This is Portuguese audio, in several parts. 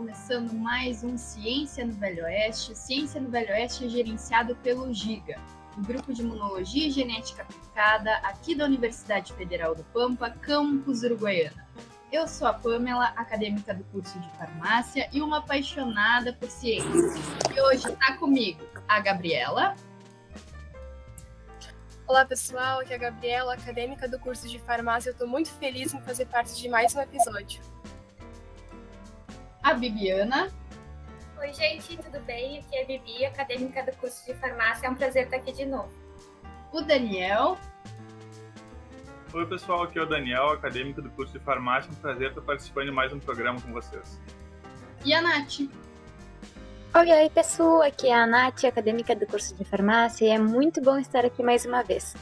começando mais um Ciência no Velho Oeste. Ciência no Velho Oeste é gerenciado pelo GIGA, um grupo de imunologia e genética aplicada aqui da Universidade Federal do Pampa, campus Uruguaiana. Eu sou a Pamela, acadêmica do curso de farmácia e uma apaixonada por ciência. E hoje tá comigo a Gabriela. Olá pessoal, aqui é a Gabriela, acadêmica do curso de farmácia. Eu estou muito feliz em fazer parte de mais um episódio a Bibiana. Oi, gente, tudo bem? Aqui é a Bibi, acadêmica do curso de farmácia. É um prazer estar aqui de novo. O Daniel. Oi, pessoal, aqui é o Daniel, acadêmico do curso de farmácia. É um prazer estar participando de mais um programa com vocês. E a Nath. Oi, oi, pessoal, aqui é a Nath, acadêmica do curso de farmácia, e é muito bom estar aqui mais uma vez.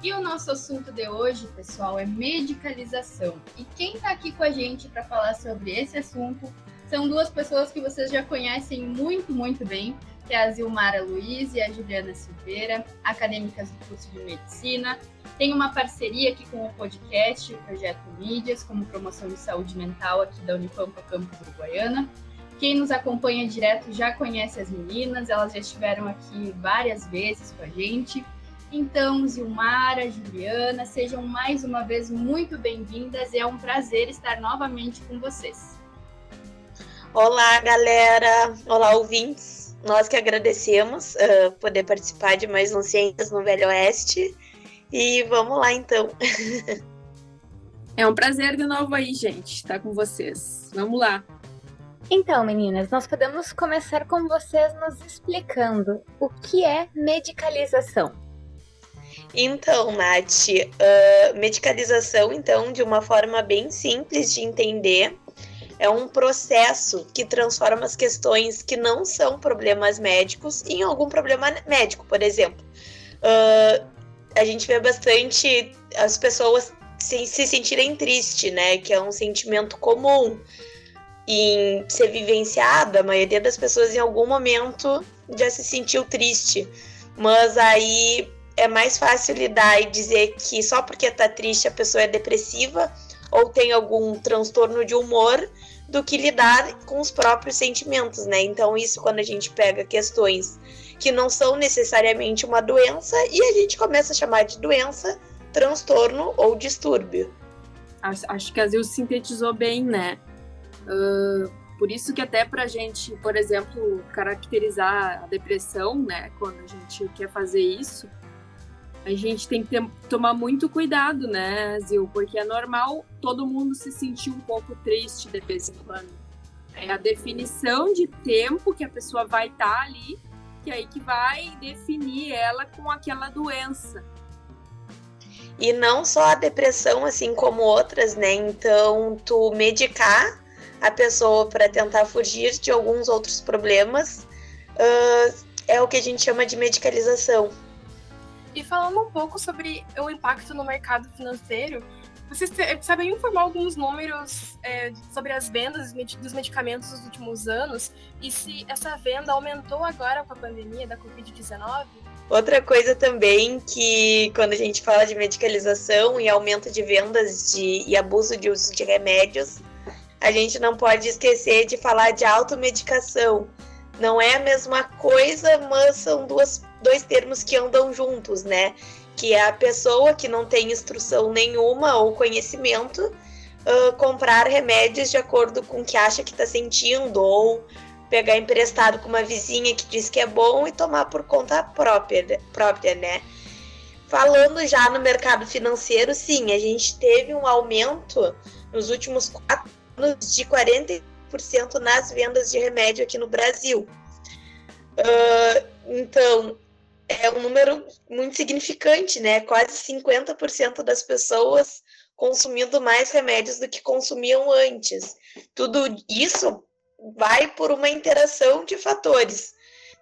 E o nosso assunto de hoje, pessoal, é medicalização. E quem está aqui com a gente para falar sobre esse assunto são duas pessoas que vocês já conhecem muito, muito bem, que é a Zilmara Luiz e a Juliana Silveira, acadêmicas do curso de medicina. Tem uma parceria aqui com o podcast, o Projeto Mídias, como promoção de saúde mental aqui da Unipampa Campus Uruguaiana. Quem nos acompanha direto já conhece as meninas, elas já estiveram aqui várias vezes com a gente. Então, Zilmara, Juliana, sejam mais uma vez muito bem-vindas e é um prazer estar novamente com vocês. Olá, galera! Olá, ouvintes! Nós que agradecemos uh, poder participar de mais um Ciências no Velho Oeste. E vamos lá, então. é um prazer de novo aí, gente, estar com vocês. Vamos lá! Então, meninas, nós podemos começar com vocês nos explicando o que é medicalização. Então, Nath, uh, medicalização, então, de uma forma bem simples de entender, é um processo que transforma as questões que não são problemas médicos em algum problema médico, por exemplo. Uh, a gente vê bastante as pessoas se, se sentirem tristes, né? Que é um sentimento comum em ser vivenciado. A maioria das pessoas em algum momento já se sentiu triste. Mas aí é mais fácil lidar e dizer que só porque tá triste a pessoa é depressiva ou tem algum transtorno de humor do que lidar com os próprios sentimentos, né? Então, isso quando a gente pega questões que não são necessariamente uma doença e a gente começa a chamar de doença, transtorno ou distúrbio. Acho, que a Zil sintetizou bem, né? Uh, por isso que até para a gente, por exemplo, caracterizar a depressão, né? Quando a gente quer fazer isso, a gente tem que ter, tomar muito cuidado, né, Zil? Porque é normal todo mundo se sentir um pouco triste de vez em quando. É a definição de tempo que a pessoa vai estar tá ali, que é aí que vai definir ela com aquela doença. E não só a depressão, assim como outras, né? Então, tu medicar a pessoa para tentar fugir de alguns outros problemas uh, é o que a gente chama de medicalização. E falando um pouco sobre o impacto no mercado financeiro, vocês sabem informar alguns números é, sobre as vendas dos medicamentos nos últimos anos e se essa venda aumentou agora com a pandemia da Covid-19? Outra coisa também que quando a gente fala de medicalização e aumento de vendas de, e abuso de uso de remédios, a gente não pode esquecer de falar de automedicação. Não é a mesma coisa, mas são duas dois termos que andam juntos, né? Que é a pessoa que não tem instrução nenhuma ou conhecimento uh, comprar remédios de acordo com o que acha que está sentindo ou pegar emprestado com uma vizinha que diz que é bom e tomar por conta própria, própria né? Falando já no mercado financeiro, sim, a gente teve um aumento nos últimos quatro anos de 40% nas vendas de remédio aqui no Brasil. Uh, então, é um número muito significante, né? Quase 50% das pessoas consumindo mais remédios do que consumiam antes. Tudo isso vai por uma interação de fatores,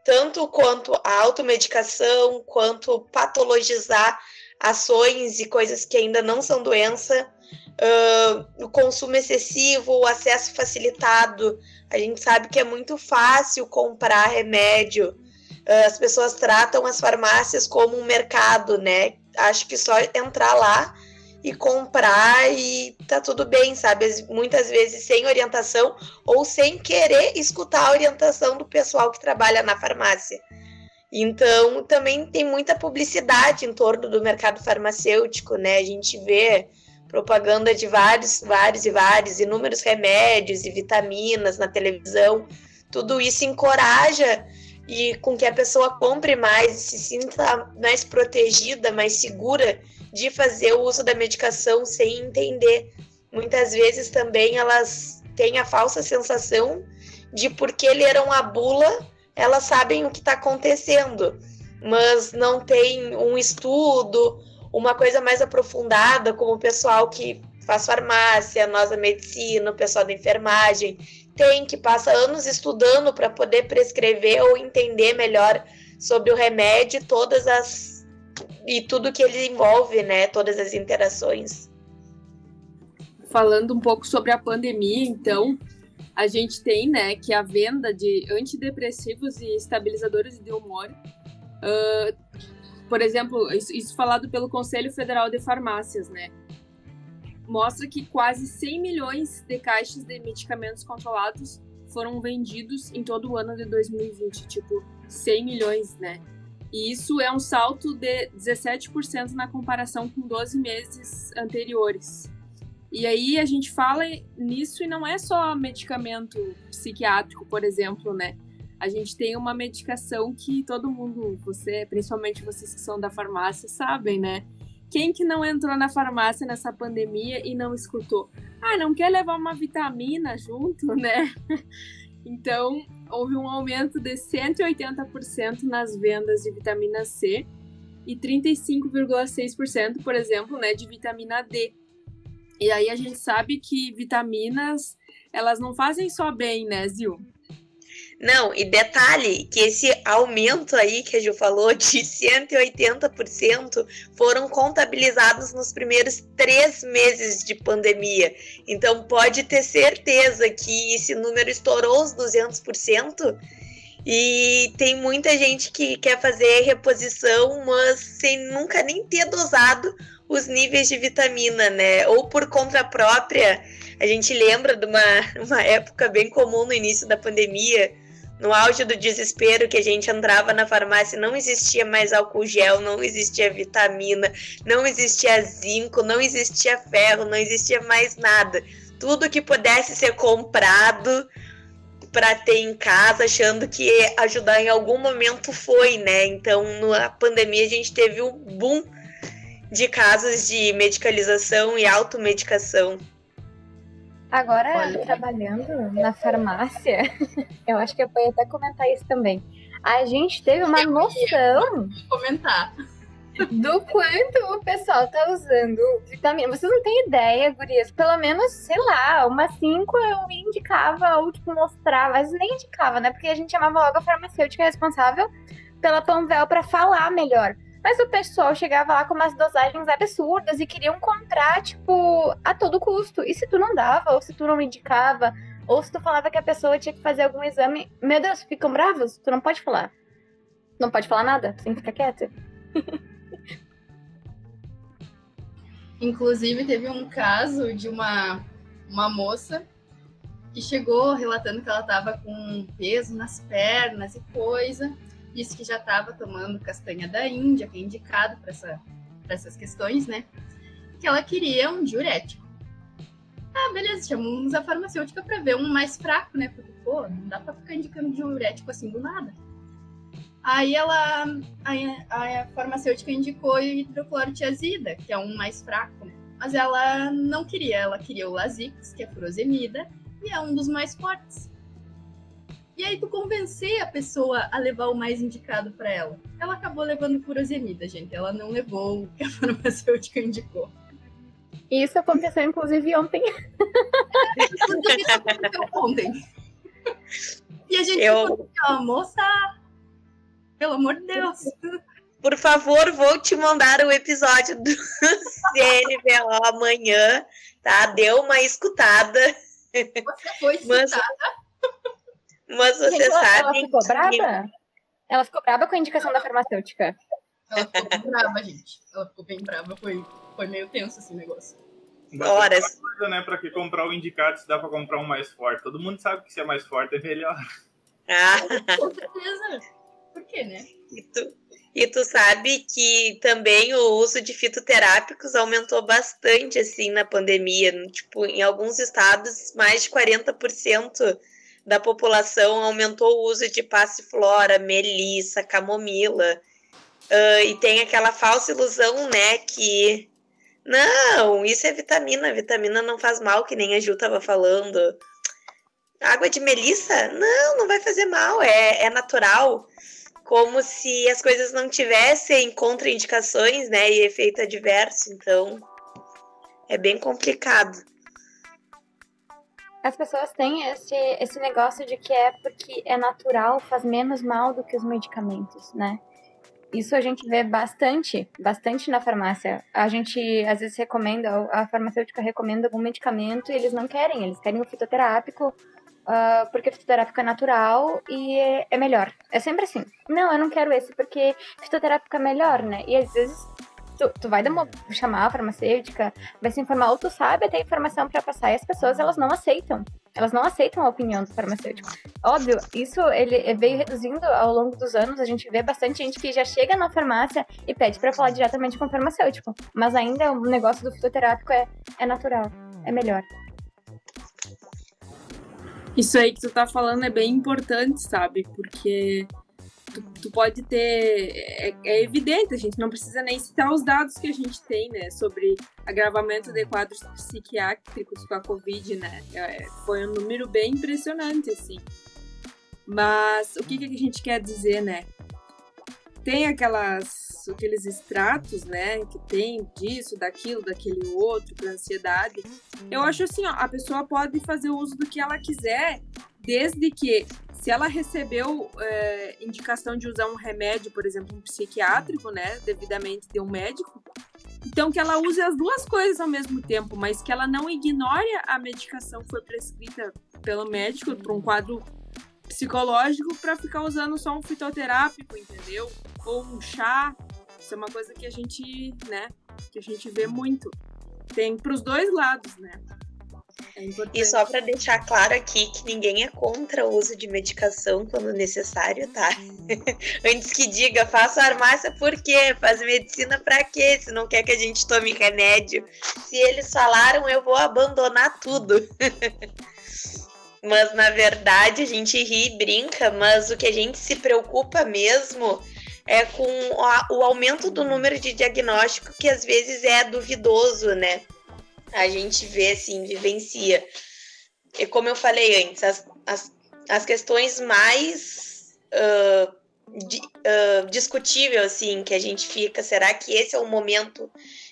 tanto quanto a automedicação, quanto patologizar ações e coisas que ainda não são doença, uh, o consumo excessivo, o acesso facilitado. A gente sabe que é muito fácil comprar remédio as pessoas tratam as farmácias como um mercado, né? Acho que só entrar lá e comprar e tá tudo bem, sabe? Muitas vezes sem orientação ou sem querer escutar a orientação do pessoal que trabalha na farmácia. Então, também tem muita publicidade em torno do mercado farmacêutico, né? A gente vê propaganda de vários, vários e vários, inúmeros remédios e vitaminas na televisão. Tudo isso encoraja e com que a pessoa compre mais, se sinta mais protegida, mais segura de fazer o uso da medicação sem entender. Muitas vezes também elas têm a falsa sensação de porque leram a bula, elas sabem o que está acontecendo, mas não tem um estudo, uma coisa mais aprofundada, como o pessoal que faz farmácia, nós a medicina, o pessoal da enfermagem, tem que passa anos estudando para poder prescrever ou entender melhor sobre o remédio, todas as e tudo que ele envolve, né, todas as interações. Falando um pouco sobre a pandemia, então, a gente tem, né, que a venda de antidepressivos e estabilizadores de humor, uh, por exemplo, isso, isso falado pelo Conselho Federal de Farmácias, né, mostra que quase 100 milhões de caixas de medicamentos controlados foram vendidos em todo o ano de 2020, tipo 100 milhões, né? E isso é um salto de 17% na comparação com 12 meses anteriores. E aí a gente fala nisso e não é só medicamento psiquiátrico, por exemplo, né? A gente tem uma medicação que todo mundo, você, principalmente vocês que são da farmácia, sabem, né? Quem que não entrou na farmácia nessa pandemia e não escutou? Ah, não quer levar uma vitamina junto, né? Então, houve um aumento de 180% nas vendas de vitamina C e 35,6%, por exemplo, né, de vitamina D. E aí a gente sabe que vitaminas, elas não fazem só bem, né, Zil? Não, e detalhe que esse aumento aí que a Ju falou de 180% foram contabilizados nos primeiros três meses de pandemia. Então pode ter certeza que esse número estourou os 200%. E tem muita gente que quer fazer reposição, mas sem nunca nem ter dosado os níveis de vitamina, né? Ou por conta própria. A gente lembra de uma, uma época bem comum no início da pandemia, no auge do desespero que a gente entrava na farmácia, não existia mais álcool gel, não existia vitamina, não existia zinco, não existia ferro, não existia mais nada. Tudo que pudesse ser comprado para ter em casa, achando que ajudar em algum momento foi, né? Então, na pandemia a gente teve um boom de casos de medicalização e automedicação. Agora, Olha. trabalhando na farmácia, eu acho que eu podia até comentar isso também. A gente teve uma eu noção. Comentar. Do quanto o pessoal tá usando vitamina. Vocês não têm ideia, gurias. Pelo menos, sei lá, umas cinco eu indicava ou, tipo, mostrava. Mas nem indicava, né? Porque a gente chamava logo a farmacêutica responsável pela Panvel para falar melhor. Mas o pessoal chegava lá com umas dosagens absurdas e queriam comprar, tipo, a todo custo. E se tu não dava, ou se tu não indicava, ou se tu falava que a pessoa tinha que fazer algum exame, meu Deus, ficam bravos? Tu não pode falar. Não pode falar nada, tu tem que ficar quieta. Inclusive, teve um caso de uma, uma moça que chegou relatando que ela estava com peso nas pernas e coisa disse que já estava tomando castanha da Índia, que é indicado para essa, essas questões, né? Que ela queria um diurético. Ah, beleza, chamamos a farmacêutica para ver um mais fraco, né? Porque, pô, não dá para ficar indicando diurético assim do nada. Aí ela, a, a farmacêutica indicou hidroclorotiazida, que é um mais fraco, né? Mas ela não queria, ela queria o Lasix, que é furosemida, e é um dos mais fortes. E aí tu convencer a pessoa a levar o mais indicado para ela. Ela acabou levando furosemida, gente. Ela não levou o que a farmacêutica indicou. Isso aconteceu, inclusive, ontem. Tudo isso aconteceu ontem. E a gente Eu... ficou assim, moça, pelo amor de Deus. Por favor, vou te mandar o episódio do CNVO amanhã, tá? Deu uma escutada. Você foi escutada? Mas... Mas você Gente, sabe. Ela ficou que... brava? Ela ficou brava com a indicação da farmacêutica. Ela ficou bem brava, gente. Ela ficou bem brava. Foi, foi meio tenso esse negócio. Horas. Coisa, né, pra que comprar o indicado se dá pra comprar um mais forte. Todo mundo sabe que se é mais forte é melhor. Ah, Com certeza. Por quê, né? e, tu, e tu sabe que também o uso de fitoterápicos aumentou bastante, assim, na pandemia. Tipo, em alguns estados, mais de 40% da população aumentou o uso de passiflora, melissa, camomila. Ah, e tem aquela falsa ilusão, né, que não, isso é vitamina, vitamina não faz mal, que nem a Ju tava falando. Água de melissa? Não, não vai fazer mal, é, é natural. Como se as coisas não tivessem contraindicações, né, e efeito adverso, então é bem complicado. As pessoas têm esse, esse negócio de que é porque é natural, faz menos mal do que os medicamentos, né? Isso a gente vê bastante, bastante na farmácia. A gente às vezes recomenda, a farmacêutica recomenda algum medicamento e eles não querem, eles querem o fitoterápico, ah, porque fitoterápico é natural e é, é melhor. É sempre assim. Não, eu não quero esse porque fitoterápico é melhor, né? E às vezes tu, tu vai demo- chamar a farmacêutica, vai se informar, ou tu sabe até a informação pra passar, e as pessoas elas não aceitam. Elas não aceitam a opinião do farmacêutico. Óbvio, isso ele veio reduzindo ao longo dos anos. A gente vê bastante gente que já chega na farmácia e pede pra falar diretamente com o farmacêutico. Mas ainda o negócio do fitoterápico é, é natural, é melhor. Isso aí que tu tá falando é bem importante, sabe? Porque tu, pode ter. É, é evidente, a gente não precisa nem citar os dados que a gente tem, né? Sobre agravamento de quadros psiquiátricos com a Covid, né? É, foi um número bem impressionante, assim. Mas o que, que a gente quer dizer, né? Tem aquelas, aqueles extratos, né? Que tem disso, daquilo, daquele outro, para ansiedade. Eu acho assim, ó, a pessoa pode fazer uso do que ela quiser, desde que, se ela recebeu é, indicação de usar um remédio, por exemplo, um psiquiátrico, né? Devidamente de um médico, então que ela use as duas coisas ao mesmo tempo, mas que ela não ignore a medicação que foi prescrita pelo médico para um quadro psicológico para ficar usando só um fitoterápico, entendeu? Ou um chá. Isso é uma coisa que a gente, né, que a gente vê muito. Tem pros dois lados, né? É. E só para deixar claro aqui que ninguém é contra o uso de medicação quando necessário, tá? Antes que diga, faço farmácia por quê? Faz medicina pra quê? Se não quer que a gente tome remédio. Se eles falaram, eu vou abandonar tudo. mas na verdade a gente ri e brinca, mas o que a gente se preocupa mesmo é com o aumento do número de diagnóstico que às vezes é duvidoso, né? A gente vê assim, vivencia. E como eu falei antes, as, as, as questões mais ah, di, ah, discutível assim que a gente fica, será que esse é o momento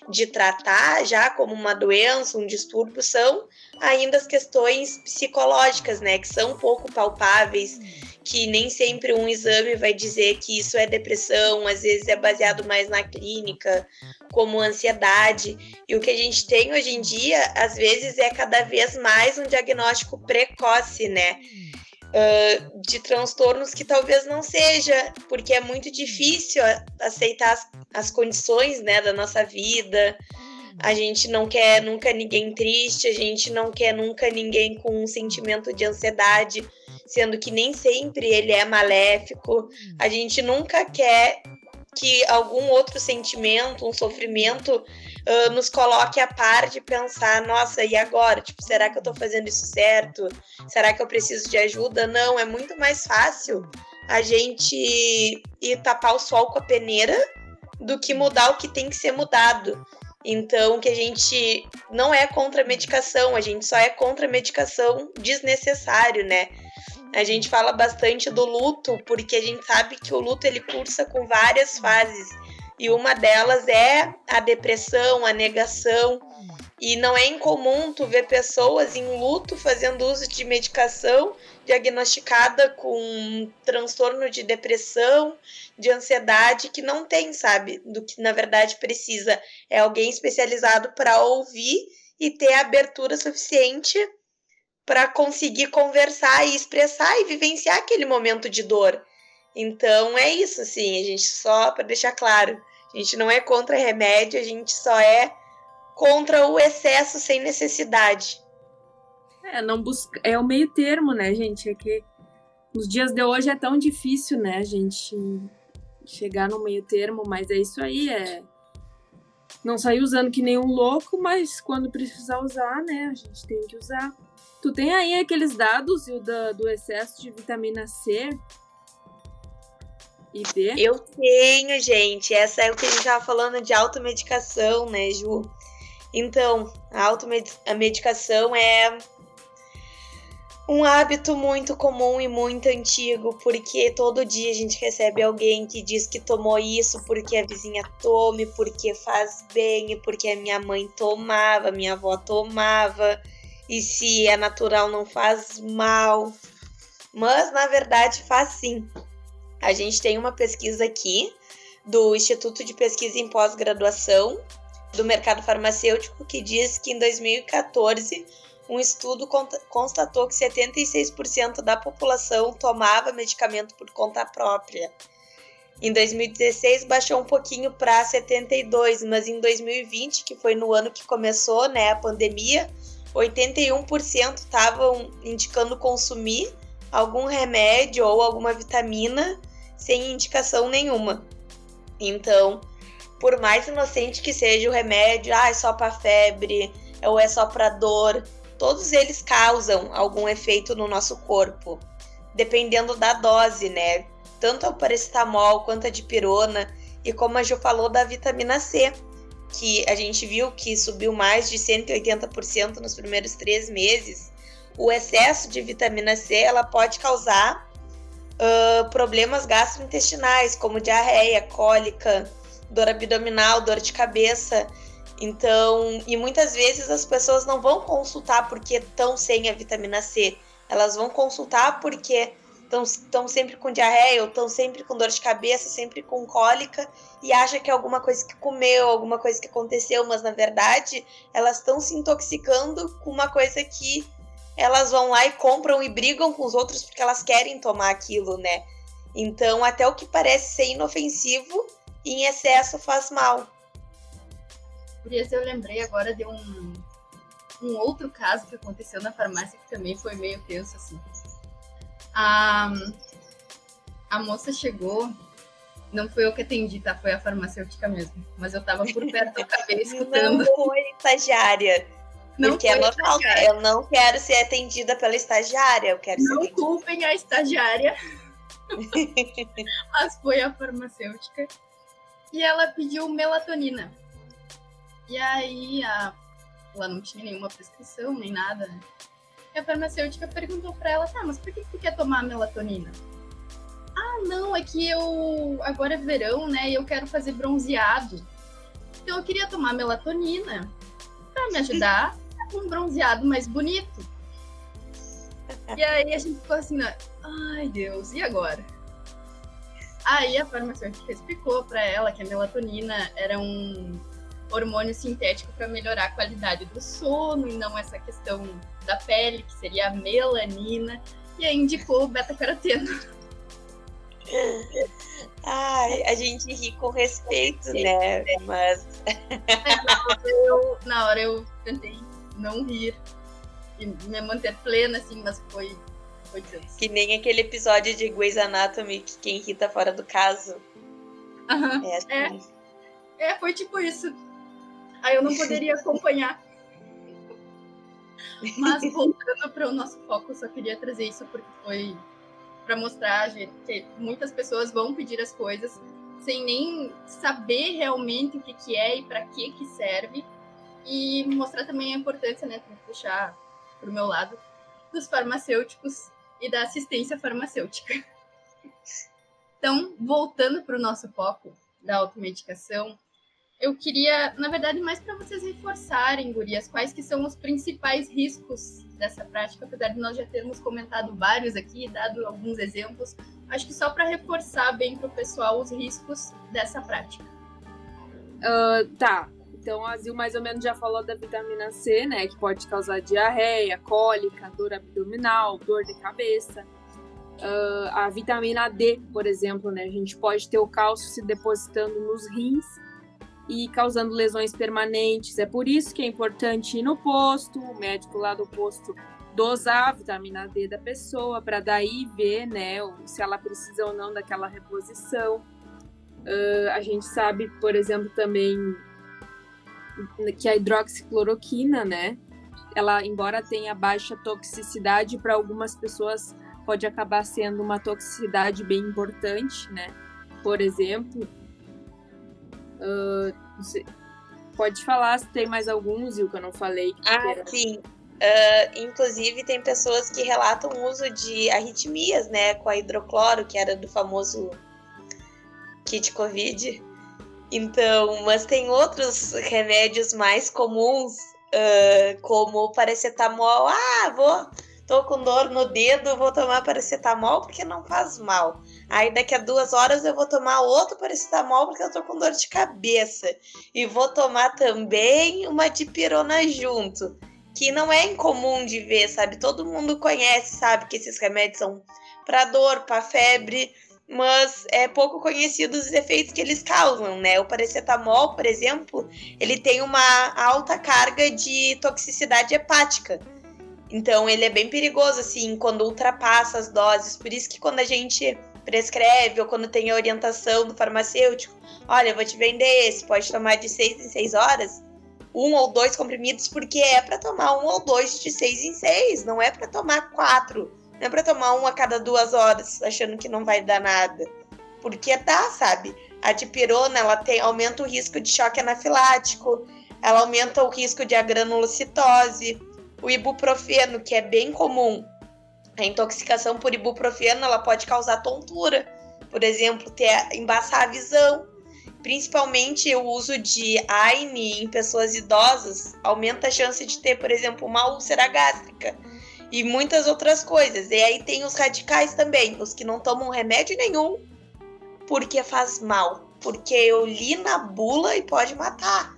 de tratar já como uma doença, um distúrbio, são ainda as questões psicológicas, né, que são pouco palpáveis, que nem sempre um exame vai dizer que isso é depressão, às vezes é baseado mais na clínica, como ansiedade. E o que a gente tem hoje em dia, às vezes, é cada vez mais um diagnóstico precoce, né? Ah, de transtornos que talvez não seja, porque é muito difícil aceitar as, as condições né, da nossa vida. A gente não quer nunca ninguém triste, a gente não quer nunca ninguém com um sentimento de ansiedade, sendo que nem sempre ele é maléfico. A gente nunca quer que algum outro sentimento, um sofrimento, ah, nos coloque a par de pensar, nossa, e agora? Tipo, será que eu tô fazendo isso certo? Será que eu preciso de ajuda? Não, é muito mais fácil a gente ir tapar o sol com a peneira do que mudar o que tem que ser mudado. Então, que a gente não é contra a medicação, a gente só é contra a medicação desnecessário, né? A gente fala bastante do luto, porque a gente sabe que o luto ele cursa com várias fases. E uma delas é a depressão, a negação. E não é incomum tu ver pessoas em luto fazendo uso de medicação diagnosticada com um transtorno de depressão, de ansiedade, que não tem, sabe? Do que na verdade precisa. É alguém especializado para ouvir e ter abertura suficiente para conseguir conversar e expressar e vivenciar aquele momento de dor. Então é isso, assim, a gente só para deixar claro, a gente não é contra remédio, a gente só é contra o excesso sem necessidade. É, não busca... é o meio termo, né, gente? É que nos dias de hoje é tão difícil, né, a gente chegar no meio termo, mas é isso aí, é não sair usando que nem um louco, mas quando precisar usar, né, a gente tem que usar. Tu tem aí aqueles dados o da, do excesso de vitamina C e B? Eu tenho, gente. Essa é o que a gente tava falando de automedicação, né, Ju? Então, a automedicação é um hábito muito comum e muito antigo, porque todo dia a gente recebe alguém que diz que tomou isso porque a vizinha tome, porque faz bem, porque a minha mãe tomava, minha avó tomava, e se é natural não faz mal. Mas na verdade faz sim. A gente tem uma pesquisa aqui do Instituto de Pesquisa em Pós-Graduação do Mercado Farmacêutico que diz que em 2014 um estudo constatou que 76% da população tomava medicamento por conta própria. Em 2016 baixou um pouquinho para 72, mas em 2020, que foi no ano que começou, né, a pandemia, 81% estavam indicando consumir algum remédio ou alguma vitamina sem indicação nenhuma. Então, por mais inocente que seja o remédio, ah, é só para febre, ou é só para dor, todos eles causam algum efeito no nosso corpo, dependendo da dose, né? Tanto a paracetamol quanto a dipirona, e como a Ju falou da vitamina C, que a gente viu que subiu mais de 180% nos primeiros três meses. O excesso de vitamina C ela pode causar uh, problemas gastrointestinais, como diarreia, cólica, dor abdominal, dor de cabeça. Então, e muitas vezes as pessoas não vão consultar porque estão sem a vitamina C. Elas vão consultar porque estão sempre com diarreia, ou estão sempre com dor de cabeça, sempre com cólica, e acha que é alguma coisa que comeu, alguma coisa que aconteceu, mas na verdade elas estão se intoxicando com uma coisa que elas vão lá e compram e brigam com os outros porque elas querem tomar aquilo, né? Então, até o que parece ser inofensivo, em excesso faz mal. Por isso eu lembrei agora de um, um outro caso que aconteceu na farmácia que também foi meio tenso, assim. A, a moça chegou, não foi eu que atendi, tá? Foi a farmacêutica mesmo. Mas eu tava por perto, eu acabei escutando. Não foi estagiária. Não porque é normal, eu não quero ser atendida pela estagiária, eu quero Não culpem a estagiária. Mas foi a farmacêutica. E ela pediu melatonina. E aí a... ela não tinha nenhuma prescrição, nem nada? E a farmacêutica perguntou para ela, tá, mas por que tu quer tomar melatonina? Ah, não, é que eu agora é verão, né? E eu quero fazer bronzeado. Então eu queria tomar melatonina para me ajudar a um bronzeado mais bonito. E aí a gente ficou assim, né? ai Deus, e agora? Aí a farmacêutica explicou para ela que a melatonina era um hormônio sintético para melhorar a qualidade do sono e não essa questão da pele, que seria a melanina, e aí indicou o beta-caroteno. Ai, a gente ri com respeito, né? Mas. Eu, na hora eu tentei não rir e me manter plena, assim, mas foi. Que nem aquele episódio de Grey's Anatomy que quem ri tá fora do caso. Uhum. É, assim. é, é, foi tipo isso. Aí eu não poderia acompanhar. Mas voltando para o nosso foco, só queria trazer isso porque foi para mostrar que muitas pessoas vão pedir as coisas sem nem saber realmente o que, que é e para que, que serve. E mostrar também a importância, né, para puxar para o meu lado, dos farmacêuticos e da assistência farmacêutica. Então, voltando para o nosso foco da automedicação, eu queria, na verdade, mais para vocês reforçarem, gurias, quais que são os principais riscos dessa prática, apesar de nós já termos comentado vários aqui, dado alguns exemplos, acho que só para reforçar bem para o pessoal os riscos dessa prática. Uh, tá, então a Zil mais ou menos já falou da vitamina C, né, que pode causar diarreia, cólica, dor abdominal, dor de cabeça. Uh, a vitamina D, por exemplo, né, a gente pode ter o cálcio se depositando nos rins e causando lesões permanentes. É por isso que é importante ir no posto, o médico lá do posto dosar a vitamina D da pessoa para daí ver, né, se ela precisa ou não daquela reposição. Uh, a gente sabe, por exemplo, também que a hidroxicloroquina, né, ela, embora tenha baixa toxicidade, para algumas pessoas pode acabar sendo uma toxicidade bem importante, né? Por exemplo, uh, pode falar se tem mais alguns, e que eu não falei. ah, sim. Uh, inclusive, tem pessoas que relatam o uso de arritmias, né, com a hidrocloro, que era do famoso kit Covid. Então, mas tem outros remédios mais comuns, uh, como paracetamol. Ah, vou, tô com dor no dedo, vou tomar paracetamol porque não faz mal. Aí daqui a duas horas eu vou tomar outro paracetamol porque eu tô com dor de cabeça. E vou tomar também uma dipirona junto que não é incomum de ver, sabe? Todo mundo conhece, sabe, que esses remédios são para dor, para febre, mas é pouco conhecido os efeitos que eles causam, né? O paracetamol, por exemplo, ele tem uma alta carga de toxicidade hepática. Então, ele é bem perigoso, assim, quando ultrapassa as doses. Por isso que quando a gente prescreve ou quando tem a orientação do farmacêutico, olha, eu vou te vender esse, pode tomar de 6 em 6 horas, um ou dois comprimidos, porque é para tomar um ou dois de seis em seis, não é para tomar quatro. Não é para tomar um a cada duas horas, achando que não vai dar nada. Porque dá, sabe? A dipirona, ela tem, aumenta o risco de choque anafilático, ela aumenta o risco de agranulocitose. O ibuprofeno, que é bem comum, a intoxicação por ibuprofeno, ela pode causar tontura. Por exemplo, ter, embaçar a visão principalmente o uso de AINE em pessoas idosas aumenta a chance de ter, por exemplo, uma úlcera gástrica e muitas outras coisas. E aí tem os radicais também, os que não tomam remédio nenhum porque faz mal, porque eu li na bula e pode matar.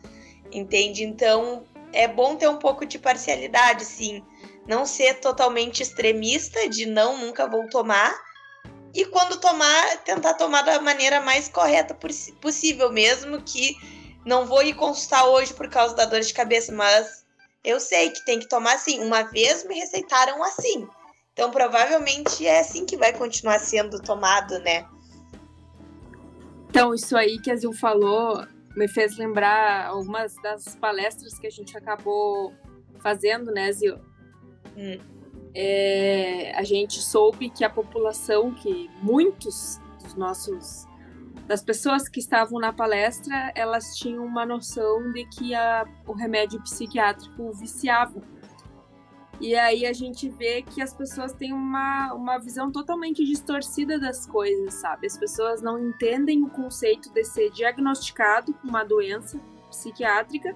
Entende? Então, é bom ter um pouco de parcialidade, sim. Não ser totalmente extremista de não, nunca vou tomar, e quando tomar, tentar tomar da maneira mais correta possível mesmo, que não vou ir consultar hoje por causa da dor de cabeça, mas eu sei que tem que tomar assim. Uma vez me receitaram assim. Então provavelmente é assim que vai continuar sendo tomado, né? Então, isso aí que a Zil falou me fez lembrar algumas das palestras que a gente acabou fazendo, né, Zil? Hum é, a gente soube que a população, que muitos dos nossos das pessoas que estavam na palestra, elas tinham uma noção de que a, o remédio psiquiátrico viciava. E aí a gente vê que as pessoas têm uma, uma visão totalmente distorcida das coisas, sabe? As pessoas não entendem o conceito de ser diagnosticado com uma doença psiquiátrica,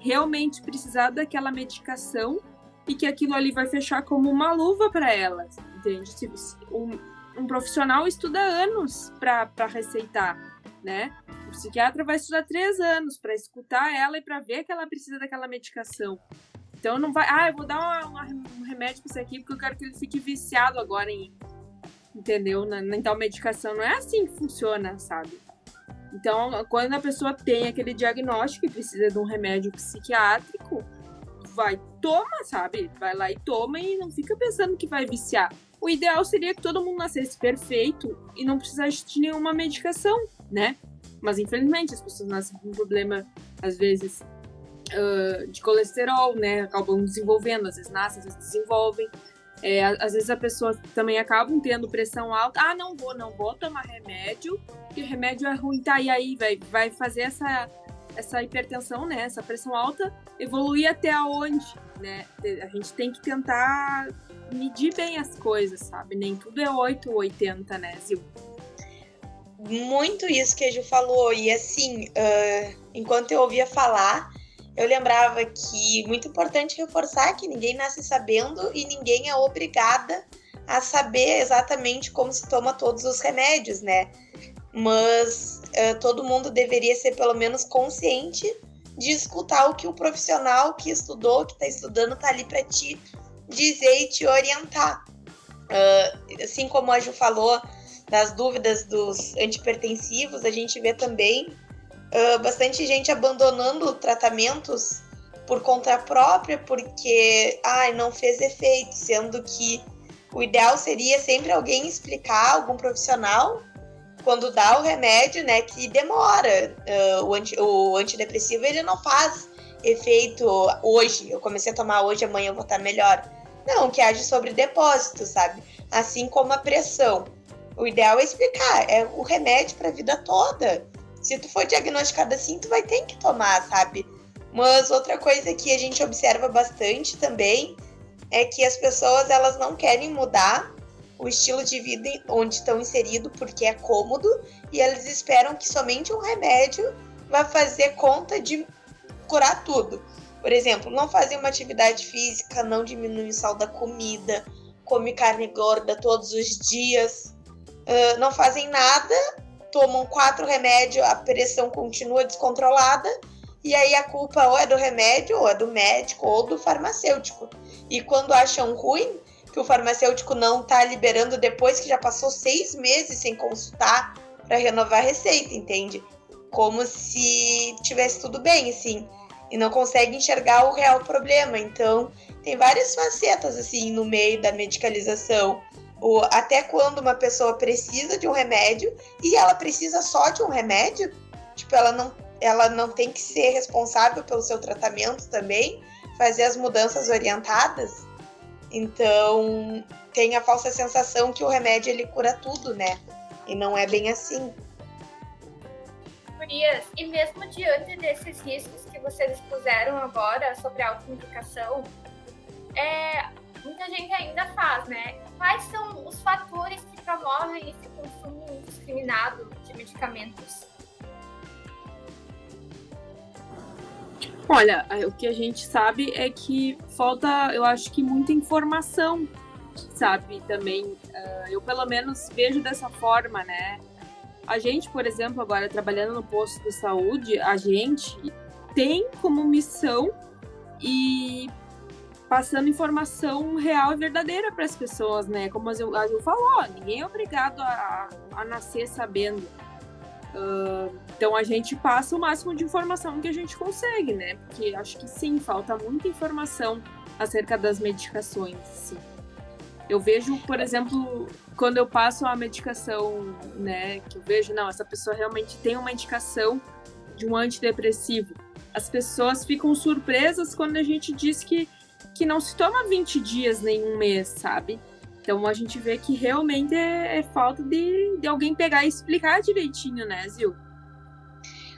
realmente precisar daquela medicação e que aquilo ali vai fechar como uma luva para elas, entende? Um, um profissional estuda anos para receitar, né? O psiquiatra vai estudar três anos para escutar ela e para ver que ela precisa daquela medicação. Então não vai, ah, eu vou dar um remédio para isso aqui porque eu quero que ele fique viciado agora em, entendeu? Na, na tal medicação. Não é assim que funciona, sabe? Então, quando a pessoa tem aquele diagnóstico e precisa de um remédio psiquiátrico, vai, toma, sabe? Vai lá e toma e não fica pensando que vai viciar. O ideal seria que todo mundo nascesse perfeito e não precisasse de nenhuma medicação, né? Mas infelizmente as pessoas nascem com problema, às vezes, uh, de colesterol, né? Acabam desenvolvendo, às vezes nascem, às vezes desenvolvem. É, às vezes a pessoa também acabam tendo pressão alta. Ah, não vou, não vou tomar remédio, porque remédio é ruim. Tá, e aí vai, vai fazer essa essa hipertensão, né, essa pressão alta, evoluir até aonde, né? A gente tem que tentar medir bem as coisas, sabe? Nem tudo é 8 ou 80, né, Zil? Muito isso que a Ju falou. E assim, uh, enquanto eu ouvia falar, eu lembrava que muito importante reforçar que ninguém nasce sabendo e ninguém é obrigada a saber exatamente como se toma todos os remédios, né? Mas uh, todo mundo deveria ser pelo menos consciente de escutar o que o profissional que estudou, que está estudando, tá ali para te dizer e te orientar. Uh, assim como a Ju falou das dúvidas dos antipertensivos, a gente vê também uh, bastante gente abandonando tratamentos por conta própria, porque ai, não fez efeito, sendo que o ideal seria sempre alguém explicar, algum profissional, quando dá o remédio, né, que demora. Uh, o, anti, o antidepressivo ele não faz efeito hoje. Eu comecei a tomar hoje, amanhã eu vou estar melhor. Não, que age sobre depósito, sabe? Assim como a pressão. O ideal é explicar, é o remédio para a vida toda. Se tu for diagnosticado assim, tu vai ter que tomar, sabe? Mas outra coisa que a gente observa bastante também é que as pessoas elas não querem mudar o estilo de vida onde estão inseridos porque é cômodo e eles esperam que somente um remédio vai fazer conta de curar tudo. Por exemplo, não fazer uma atividade física, não diminuir o sal da comida, come carne gorda todos os dias, uh, não fazem nada, tomam quatro remédios, a pressão continua descontrolada e aí a culpa ou é do remédio, ou é do médico, ou do farmacêutico. E quando acham ruim que o farmacêutico não está liberando depois que já passou seis meses sem consultar para renovar a receita, entende? Como se tivesse tudo bem, assim, e não consegue enxergar o real problema. Então, tem várias facetas, assim, no meio da medicalização. O, até quando uma pessoa precisa de um remédio e ela precisa só de um remédio, tipo, ela não ela não tem que ser responsável pelo seu tratamento também, fazer as mudanças orientadas. Então, tem a falsa sensação que o remédio ele cura tudo, né? E não é bem assim. Gurias, e mesmo diante desses riscos vocês expuseram agora sobre a automedicação, é, muita gente ainda faz, né? Quais são os fatores que promovem esse consumo indiscriminado de medicamentos? Olha, o que a gente sabe é que falta, eu acho que muita informação, sabe? Também, uh, eu pelo menos vejo dessa forma, né? A gente, por exemplo, agora trabalhando no posto de saúde, a gente tem como missão e passando informação real e verdadeira para as pessoas, né? Como a Ju falou, ninguém é obrigado a, a nascer sabendo. Uh, então a gente passa o máximo de informação que a gente consegue, né? Porque acho que sim, falta muita informação acerca das medicações. Sim. Eu vejo, por exemplo, quando eu passo a medicação, né, que eu vejo, não, essa pessoa realmente tem uma indicação de um antidepressivo. As pessoas ficam surpresas quando a gente diz que, que não se toma 20 dias nem um mês, sabe? Então a gente vê que realmente é, é falta de, de alguém pegar e explicar direitinho, né, Zil?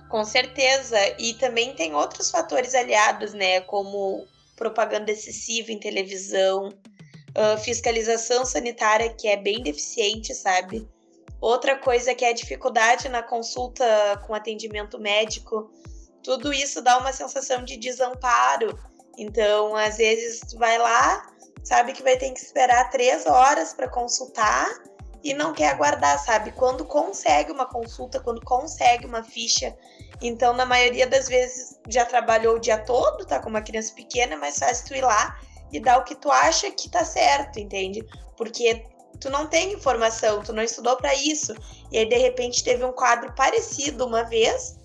Com certeza. E também tem outros fatores aliados, né? Como propaganda excessiva em televisão, uh, fiscalização sanitária que é bem deficiente, sabe? Outra coisa que é a dificuldade na consulta com atendimento médico. Tudo isso dá uma sensação de desamparo. Então, às vezes, tu vai lá, sabe que vai ter que esperar três horas para consultar e não quer aguardar, sabe? Quando consegue uma consulta, quando consegue uma ficha. Então, na maioria das vezes, já trabalhou o dia todo, tá com uma criança pequena, é mais fácil tu ir lá e dar o que tu acha que tá certo, entende? Porque tu não tem informação, tu não estudou para isso. E aí, de repente, teve um quadro parecido uma vez,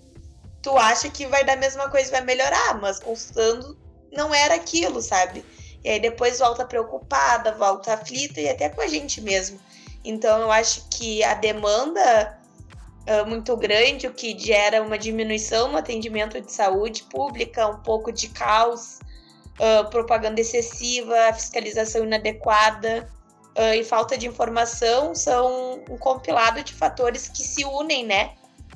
tu acha que vai dar a mesma coisa, vai melhorar, mas consultando não era aquilo, sabe? E aí depois volta preocupada, volta aflita e até com a gente mesmo. Então eu acho que a demanda uh, muito grande, o que gera uma diminuição no atendimento de saúde pública, um pouco de caos, uh, propaganda excessiva, fiscalização inadequada uh, e falta de informação são um compilado de fatores que se unem, né,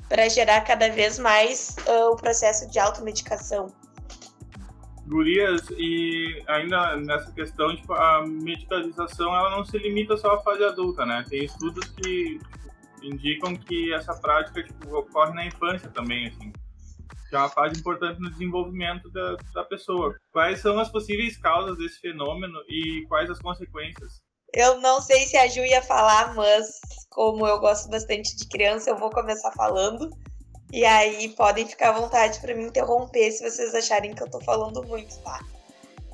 para gerar cada vez mais o processo de automedicação. Gurias e ainda nessa questão tipo, a medicalização ela não se limita só à fase adulta né? Tem estudos que indicam que essa prática tipo, ocorre na infância também assim. Que é uma fase importante no desenvolvimento da, da pessoa. Quais são as possíveis causas desse fenômeno e quais as consequências eu não sei se a Ju ia falar mas como eu gosto bastante de criança eu vou começar falando e aí podem ficar à vontade para me interromper se vocês acharem que eu tô falando muito, tá?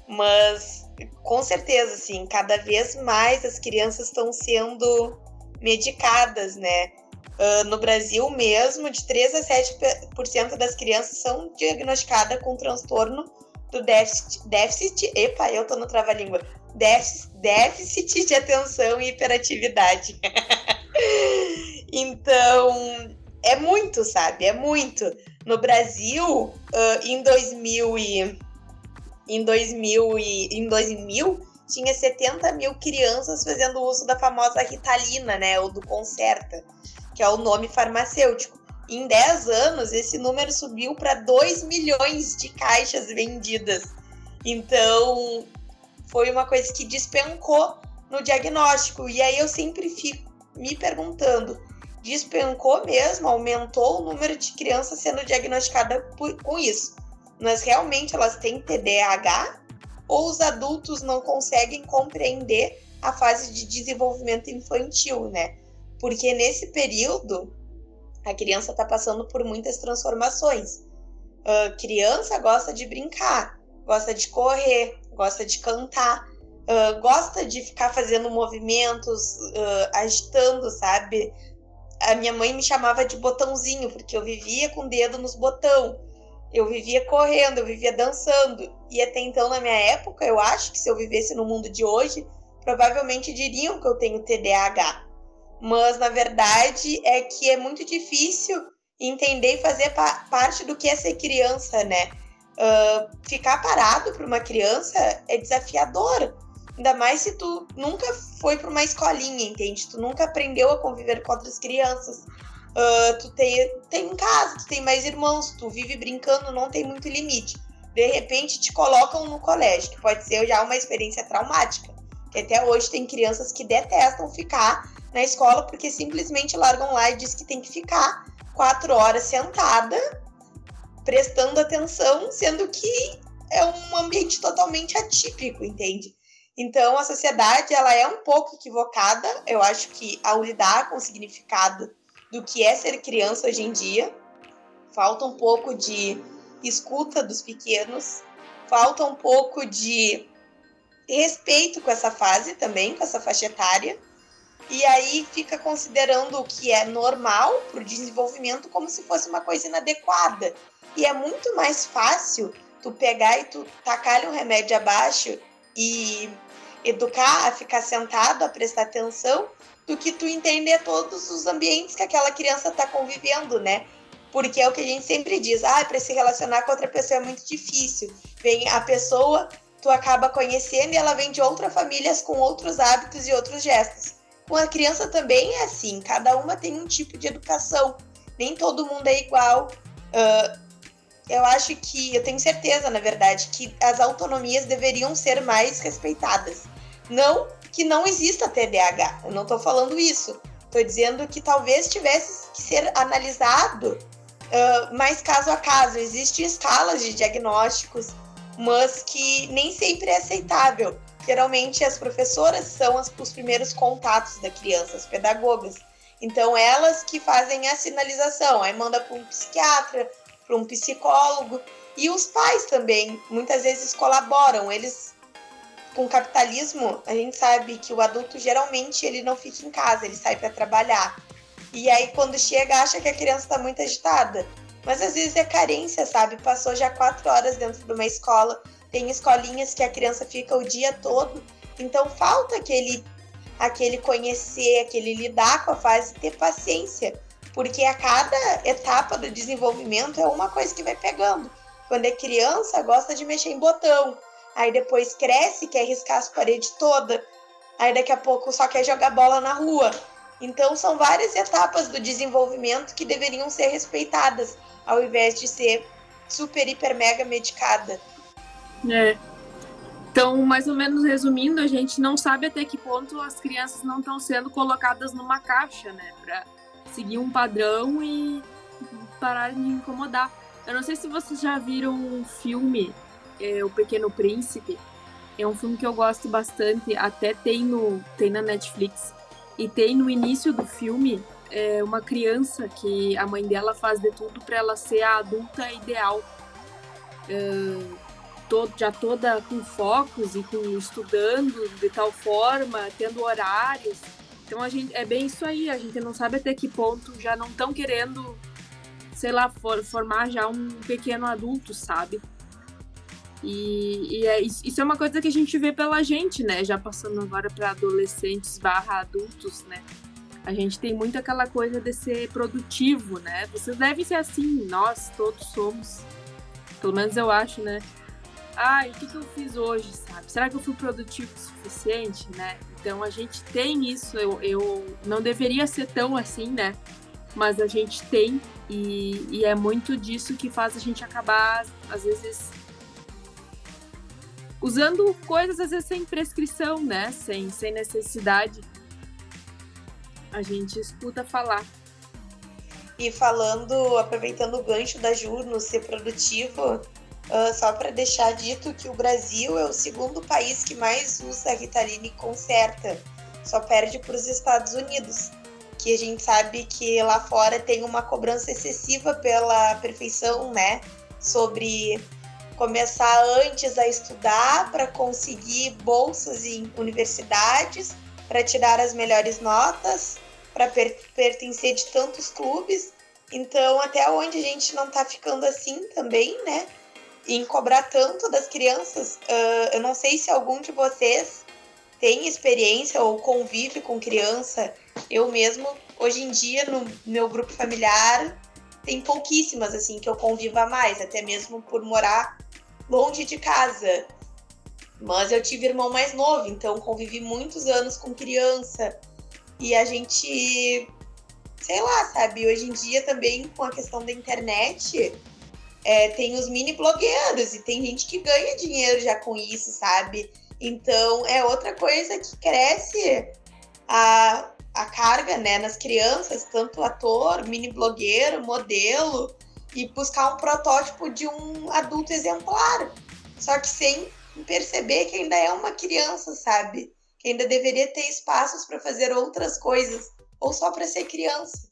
Mas com certeza, assim, cada vez mais as crianças estão sendo medicadas, né? Uh, no Brasil mesmo, de 3 a 7% das crianças são diagnosticadas com transtorno do déficit, déficit epa, eu tô no trava-língua, déficit, déficit de atenção e hiperatividade. então, é muito, sabe? É muito. No Brasil, uh, em 2000 e em 2000 e em 2000 tinha 70 mil crianças fazendo uso da famosa Ritalina, né, ou do Concerta, que é o nome farmacêutico. Em 10 anos, esse número subiu para 2 milhões de caixas vendidas. Então, foi uma coisa que despencou no diagnóstico. E aí eu sempre fico me perguntando: despencou mesmo? Aumentou o número de crianças sendo diagnosticadas com isso? Mas realmente elas têm TDAH? Ou os adultos não conseguem compreender a fase de desenvolvimento infantil, né? Porque nesse período a criança está passando por muitas transformações. Uh, criança gosta de brincar, gosta de correr, gosta de cantar, uh, gosta de ficar fazendo movimentos, uh, agitando, sabe? A minha mãe me chamava de botãozinho, porque eu vivia com o dedo nos botão. Eu vivia correndo, eu vivia dançando. E até então, na minha época, eu acho que se eu vivesse no mundo de hoje, provavelmente diriam que eu tenho TDAH mas na verdade é que é muito difícil entender e fazer pa parte do que é ser criança, né? Uh, ficar parado para uma criança é desafiador. Ainda mais se tu nunca foi para uma escolinha, entende? Tu nunca aprendeu a conviver com outras crianças. Uh, tu tem, tem em casa, tu tem mais irmãos, tu vive brincando, não tem muito limite. De repente te colocam no colégio, que pode ser já uma experiência traumática. Que até hoje tem crianças que detestam ficar na escola porque simplesmente largam lá e diz que tem que ficar quatro horas sentada, prestando atenção, sendo que é um ambiente totalmente atípico, entende? Então a sociedade ela é um pouco equivocada, eu acho que ao lidar com o significado do que é ser criança hoje em dia, falta um pouco de escuta dos pequenos, falta um pouco de respeito com essa fase também, com essa faixa etária e aí fica considerando o que é normal para o desenvolvimento como se fosse uma coisa inadequada. E é muito mais fácil tu pegar e tu tacar um remédio abaixo e educar a ficar sentado, a prestar atenção, do que tu entender todos os ambientes que aquela criança está convivendo, né? Porque é o que a gente sempre diz, ah, para se relacionar com outra pessoa é muito difícil. Vem a pessoa, tu acaba conhecendo e ela vem de outras famílias com outros hábitos e outros gestos. Com a criança também é assim, cada uma tem um tipo de educação, nem todo mundo é igual. Uh, eu acho que, eu tenho certeza, na verdade, que as autonomias deveriam ser mais respeitadas. Não que não exista TDAH, eu não estou falando isso. Estou dizendo que talvez tivesse que ser analisado uh, mais caso a caso. Existem escalas de diagnósticos, mas que nem sempre é aceitável. Geralmente as professoras são as, os primeiros contatos da criança, as pedagogas. Então elas que fazem a sinalização, aí manda para um psiquiatra, para um psicólogo e os pais também muitas vezes colaboram. Eles com o capitalismo, a gente sabe que o adulto geralmente ele não fica em casa, ele sai para trabalhar. E aí quando chega acha que a criança está muito agitada. Mas às vezes é carência, sabe? Passou já quatro horas dentro de uma escola, tem escolinhas que a criança fica o dia todo, então falta aquele aquele conhecer, aquele lidar com a fase, ter paciência, porque a cada etapa do desenvolvimento é uma coisa que vai pegando. Quando é criança, gosta de mexer em botão, aí depois cresce, quer riscar as paredes toda, aí daqui a pouco só quer jogar bola na rua. Então são várias etapas do desenvolvimento que deveriam ser respeitadas, ao invés de ser super, hiper, mega medicada. É. Então, mais ou menos resumindo, a gente não sabe até que ponto as crianças não estão sendo colocadas numa caixa, né? Pra seguir um padrão e parar de incomodar. Eu não sei se vocês já viram um filme, é, O Pequeno Príncipe. É um filme que eu gosto bastante, até tem, no, tem na Netflix. E tem no início do filme é, uma criança que a mãe dela faz de tudo para ela ser a adulta ideal. É, todo, já toda com focos e com estudando de tal forma, tendo horários. Então a gente é bem isso aí, a gente não sabe até que ponto já não estão querendo, sei lá, for, formar já um pequeno adulto, sabe? E, e é, isso é uma coisa que a gente vê pela gente, né? Já passando agora para adolescentes barra adultos, né? A gente tem muito aquela coisa de ser produtivo, né? Vocês devem ser assim, nós todos somos. Pelo menos eu acho, né? E o que, que eu fiz hoje, sabe? Será que eu fui produtivo o suficiente, né? Então a gente tem isso, eu, eu não deveria ser tão assim, né? Mas a gente tem, e, e é muito disso que faz a gente acabar, às vezes, usando coisas, às vezes, sem prescrição, né? Sem, sem necessidade a gente escuta falar. E falando, aproveitando o gancho da Ju no ser produtivo, uh, só para deixar dito que o Brasil é o segundo país que mais usa a Ritalina e conserta, só perde para os Estados Unidos, que a gente sabe que lá fora tem uma cobrança excessiva pela perfeição, né? Sobre começar antes a estudar para conseguir bolsas em universidades, para tirar as melhores notas, para per pertencer de tantos clubes. Então, até onde a gente não tá ficando assim também, né? Em cobrar tanto das crianças. Uh, eu não sei se algum de vocês tem experiência ou convive com criança. Eu mesmo, hoje em dia, no meu grupo familiar, tem pouquíssimas, assim, que eu conviva mais, até mesmo por morar longe de casa. Mas eu tive irmão mais novo, então convivi muitos anos com criança. E a gente, sei lá, sabe, hoje em dia também com a questão da internet, é, tem os mini blogueiros e tem gente que ganha dinheiro já com isso, sabe? Então é outra coisa que cresce a, a carga né, nas crianças, tanto ator, mini blogueiro, modelo, e buscar um protótipo de um adulto exemplar. Só que sem perceber que ainda é uma criança, sabe? que ainda deveria ter espaços para fazer outras coisas, ou só para ser criança.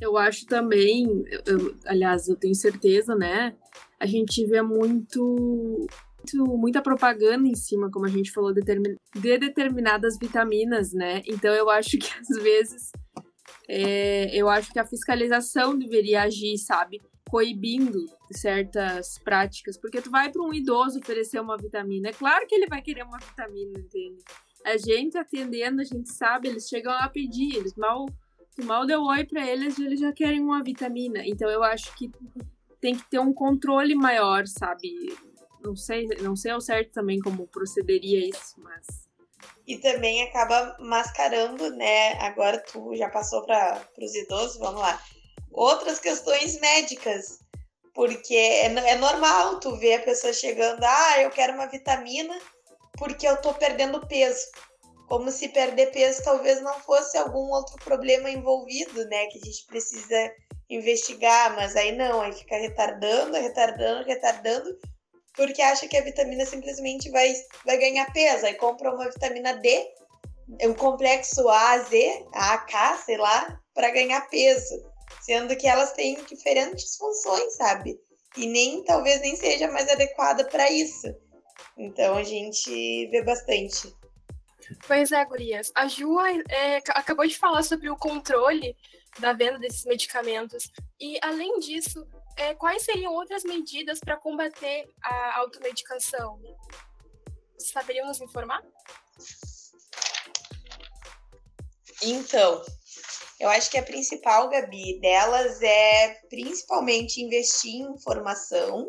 Eu acho também, eu, aliás, eu tenho certeza, né? A gente vê muito, muito, muita propaganda em cima, como a gente falou, de, de determinadas vitaminas, né? Então eu acho que às vezes é, eu acho que a fiscalização deveria agir, sabe? Coibindo certas práticas, porque tu vai para um idoso oferecer uma vitamina, é claro que ele vai querer uma vitamina, entende? a gente atendendo, a gente sabe, eles chegam a pedir, eles mal, mal deu oi para eles, eles já querem uma vitamina. Então eu acho que tem que ter um controle maior, sabe? Não sei, não sei ao certo também como procederia isso, mas e também acaba mascarando, né? Agora tu já passou para os idosos, vamos lá. Outras questões médicas, porque é, é normal tu ver a pessoa chegando, ah, eu quero uma vitamina, porque eu tô perdendo peso. Como se perder peso talvez não fosse algum outro problema envolvido, né? Que a gente precisa investigar, mas aí não, aí fica retardando, retardando, retardando, porque acha que a vitamina simplesmente vai, vai ganhar peso. Aí compra uma vitamina D, um complexo A, Z, A, K, sei lá, para ganhar peso. Sendo que elas têm diferentes funções, sabe? E nem talvez nem seja mais adequada para isso. Então a gente vê bastante. Pois é, Gurias. A Ju é, acabou de falar sobre o controle da venda desses medicamentos. E, além disso, é, quais seriam outras medidas para combater a automedicação? Saberiam nos informar? Então, eu acho que a principal, Gabi, delas é principalmente investir em informação,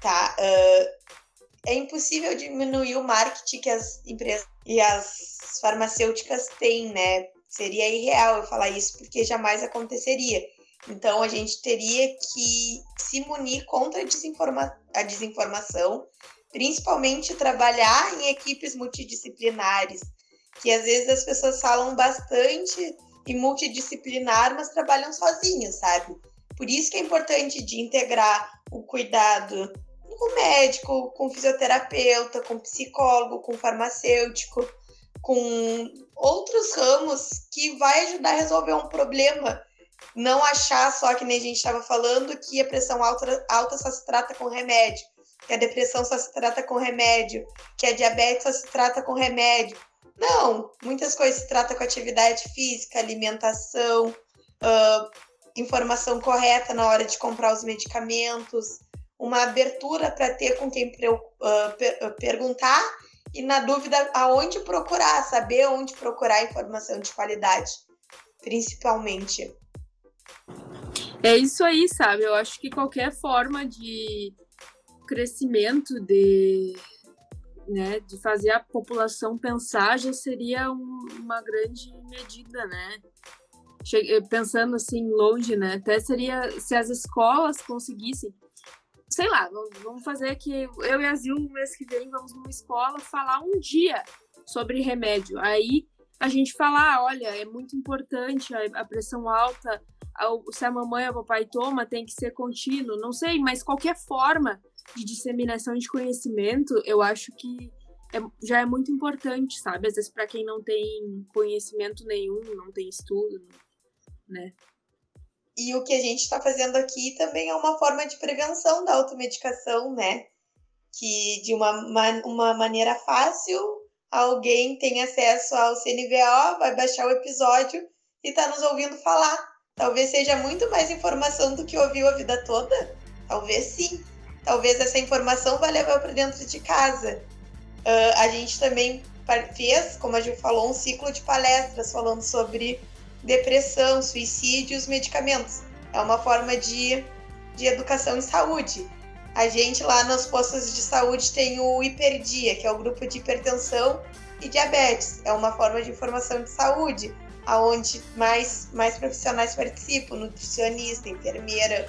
tá? Uh, é impossível diminuir o marketing que as empresas e as farmacêuticas têm, né? Seria irreal eu falar isso, porque jamais aconteceria. Então, a gente teria que se munir contra a, desinforma a desinformação, principalmente trabalhar em equipes multidisciplinares, que às vezes as pessoas falam bastante em multidisciplinar, mas trabalham sozinhos, sabe? Por isso que é importante de integrar o cuidado com médico, com fisioterapeuta, com psicólogo, com farmacêutico, com outros ramos que vai ajudar a resolver um problema. Não achar só que nem a gente estava falando que a pressão alta, alta só se trata com remédio, que a depressão só se trata com remédio, que a diabetes só se trata com remédio. Não, muitas coisas se trata com atividade física, alimentação, uh, informação correta na hora de comprar os medicamentos, uma abertura para ter com quem uh, per perguntar e, na dúvida, aonde procurar, saber onde procurar informação de qualidade, principalmente. É isso aí, sabe? Eu acho que qualquer forma de crescimento de né, de fazer a população pensar já seria um, uma grande medida, né? Pensando assim longe, né? Até seria se as escolas conseguissem, sei lá, vamos fazer que eu e a Zil mês que vem vamos numa escola falar um dia sobre remédio. Aí a gente falar, olha, é muito importante a, a pressão alta, se a mamãe ou o papai toma, tem que ser contínuo, não sei, mas qualquer forma de disseminação de conhecimento, eu acho que é, já é muito importante, sabe? Às vezes para quem não tem conhecimento nenhum, não tem estudo, né? E o que a gente está fazendo aqui também é uma forma de prevenção da automedicação, né? Que de uma, uma maneira fácil, alguém tem acesso ao CNVO, vai baixar o episódio e está nos ouvindo falar. Talvez seja muito mais informação do que ouviu a vida toda. Talvez sim. Talvez essa informação vá levar para dentro de casa. Uh, a gente também fez, como a Gil falou, um ciclo de palestras falando sobre depressão, suicídio e os medicamentos. É uma forma de, de educação em saúde. A gente lá nos postos de saúde tem o Hiperdia, que é o grupo de hipertensão e diabetes. É uma forma de informação de saúde, aonde mais, mais profissionais participam, nutricionista, enfermeira,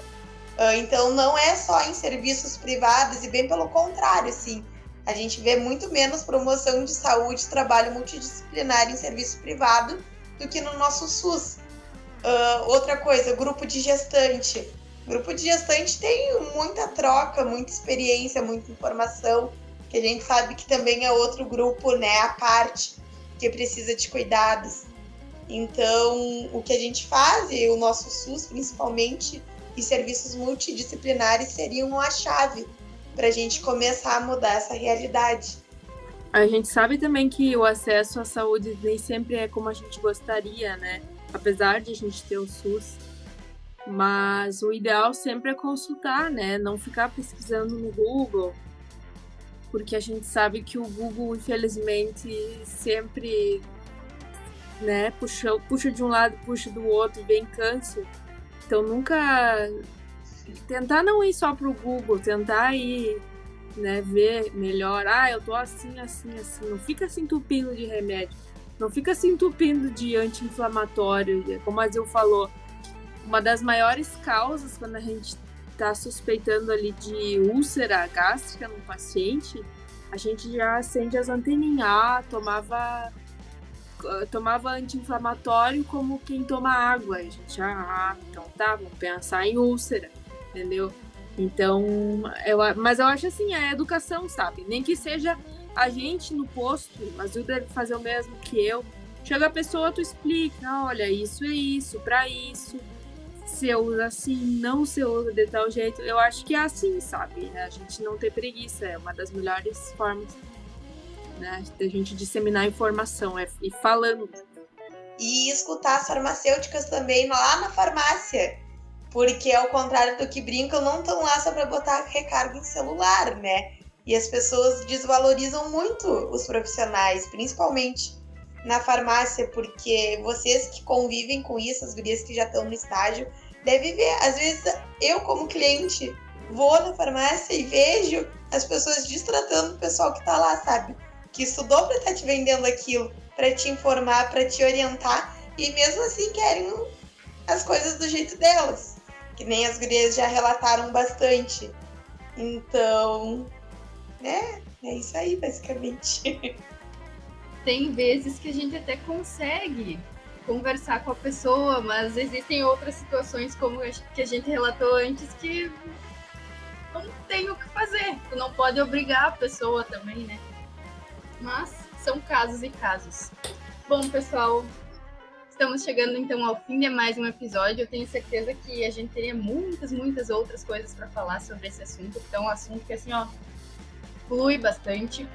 ah, então não é só em serviços privados e bem pelo contrário, assim, a gente vê muito menos promoção de saúde, trabalho multidisciplinar em serviço privado do que no nosso SUS. Uh, outra coisa, grupo de gestante. Grupo de gestante tem muita troca, muita experiência, muita informação, que a gente sabe que também é outro grupo, né, à parte, que precisa de cuidados. Então, o que a gente faz, e o nosso SUS principalmente, e serviços multidisciplinares seriam a chave para a gente começar a mudar essa realidade. A gente sabe também que o acesso à saúde nem sempre é como a gente gostaria, né? Apesar de a gente ter o SUS. Mas o ideal sempre é consultar, né? Não ficar pesquisando no Google. Porque a gente sabe que o Google, infelizmente, sempre né, puxa, puxa de um lado, puxa do outro, vem câncer. Então nunca tentar não ir só pro Google, tentar ir, né, ver melhor, ah, eu tô assim, assim, assim. Não fica se entupindo de remédio. Não fica se entupindo de anti-inflamatório, como a Zil falou. Uma das maiores causas quando a gente tá suspeitando ali de úlcera gástrica no paciente, a gente já acende as anteninhas, ah, tomava tomava anti-inflamatório como quem toma água. A gente, ah, então tá, vamos pensar em úlcera, entendeu? Então, eu, mas eu acho assim, a educação, sabe? Nem que seja a gente no posto, mas eu deve fazer o mesmo que eu. Chega a pessoa, tu explica, olha, isso é isso, para isso. Se eu uso assim, não se uso de tal jeito. Eu acho que é assim, sabe? A gente não ter preguiça é uma das melhores formas né? Da gente disseminar informação é ir falando. E escutar as farmacêuticas também lá na farmácia. Porque, ao contrário do que brincam, não estão lá só para botar recarga em celular, né? E as pessoas desvalorizam muito os profissionais, principalmente na farmácia, porque vocês que convivem com isso, as gurias que já estão no estágio, devem ver. Às vezes, eu, como cliente, vou na farmácia e vejo as pessoas distratando o pessoal que está lá, sabe? que estudou para estar tá te vendendo aquilo, para te informar, para te orientar, e mesmo assim querem as coisas do jeito delas, que nem as gurias já relataram bastante. Então, né? É isso aí, basicamente. Tem vezes que a gente até consegue conversar com a pessoa, mas existem outras situações, como que a gente relatou antes, que não tem o que fazer. Tu não pode obrigar a pessoa também, né? mas são casos e casos. Bom, pessoal, estamos chegando então ao fim de mais um episódio. Eu tenho certeza que a gente teria muitas, muitas outras coisas para falar sobre esse assunto, então é um assunto que assim, ó, flui bastante.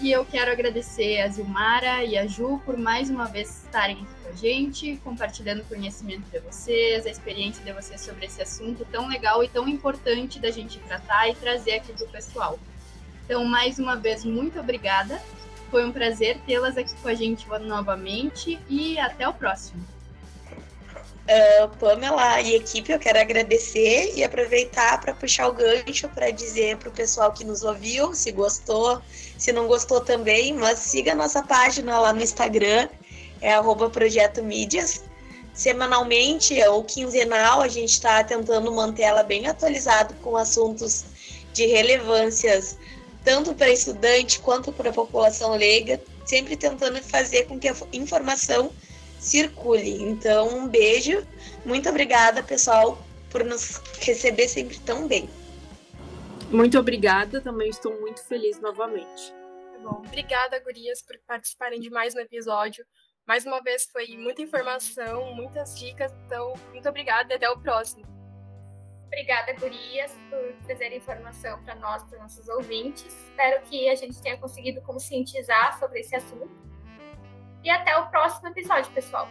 E eu quero agradecer a Zilmara e a Ju por mais uma vez estarem aqui com a gente, compartilhando o conhecimento de vocês, a experiência de vocês sobre esse assunto tão legal e tão importante da gente tratar e trazer aqui para o pessoal. Então, mais uma vez, muito obrigada. Foi um prazer tê-las aqui com a gente novamente e até o próximo. Uh, Pamela e equipe, eu quero agradecer e aproveitar para puxar o gancho para dizer para o pessoal que nos ouviu se gostou, se não gostou também, mas siga a nossa página lá no Instagram, é Projeto Mídias. Semanalmente ou quinzenal, a gente está tentando manter ela bem atualizada com assuntos de relevâncias tanto para estudante quanto para a população leiga, sempre tentando fazer com que a informação circule. Então, um beijo. Muito obrigada, pessoal, por nos receber sempre tão bem. Muito obrigada, também estou muito feliz novamente. Tá bom, obrigada, gurias, por participarem de mais um episódio. Mais uma vez foi muita informação, muitas dicas, então muito obrigada e até o próximo. Obrigada, gurias, por trazer informação para nós, para nossos ouvintes. Espero que a gente tenha conseguido conscientizar sobre esse assunto e até o próximo episódio, pessoal.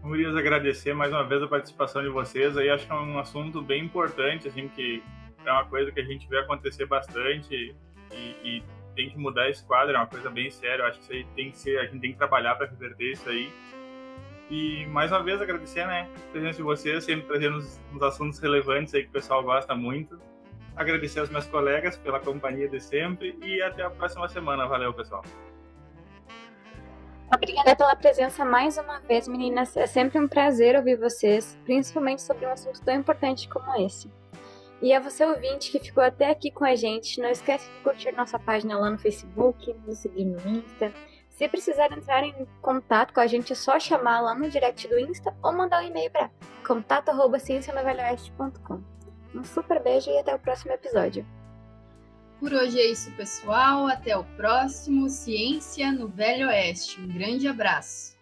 Gurias, agradecer mais uma vez a participação de vocês. Aí acho que é um assunto bem importante, assim, que é uma coisa que a gente vê acontecer bastante e, e tem que mudar esse quadro, é uma coisa bem séria. Acho que isso aí tem que ser, a gente tem que trabalhar para reverter isso aí. E mais uma vez agradecer, né, a presença de vocês, sempre trazendo os assuntos relevantes aí que o pessoal gosta muito. Agradecer aos meus colegas pela companhia de sempre e até a próxima semana. Valeu, pessoal. Obrigada pela presença mais uma vez, meninas. É sempre um prazer ouvir vocês, principalmente sobre um assunto tão importante como esse. E a você ouvinte que ficou até aqui com a gente, não esquece de curtir nossa página lá no Facebook, nos seguir no Insta. Se precisar entrar em contato com a gente, é só chamar lá no direct do Insta ou mandar um e-mail para contato@ciencianovelhoeste.com. Um super beijo e até o próximo episódio. Por hoje é isso, pessoal. Até o próximo Ciência no Velho Oeste. Um grande abraço.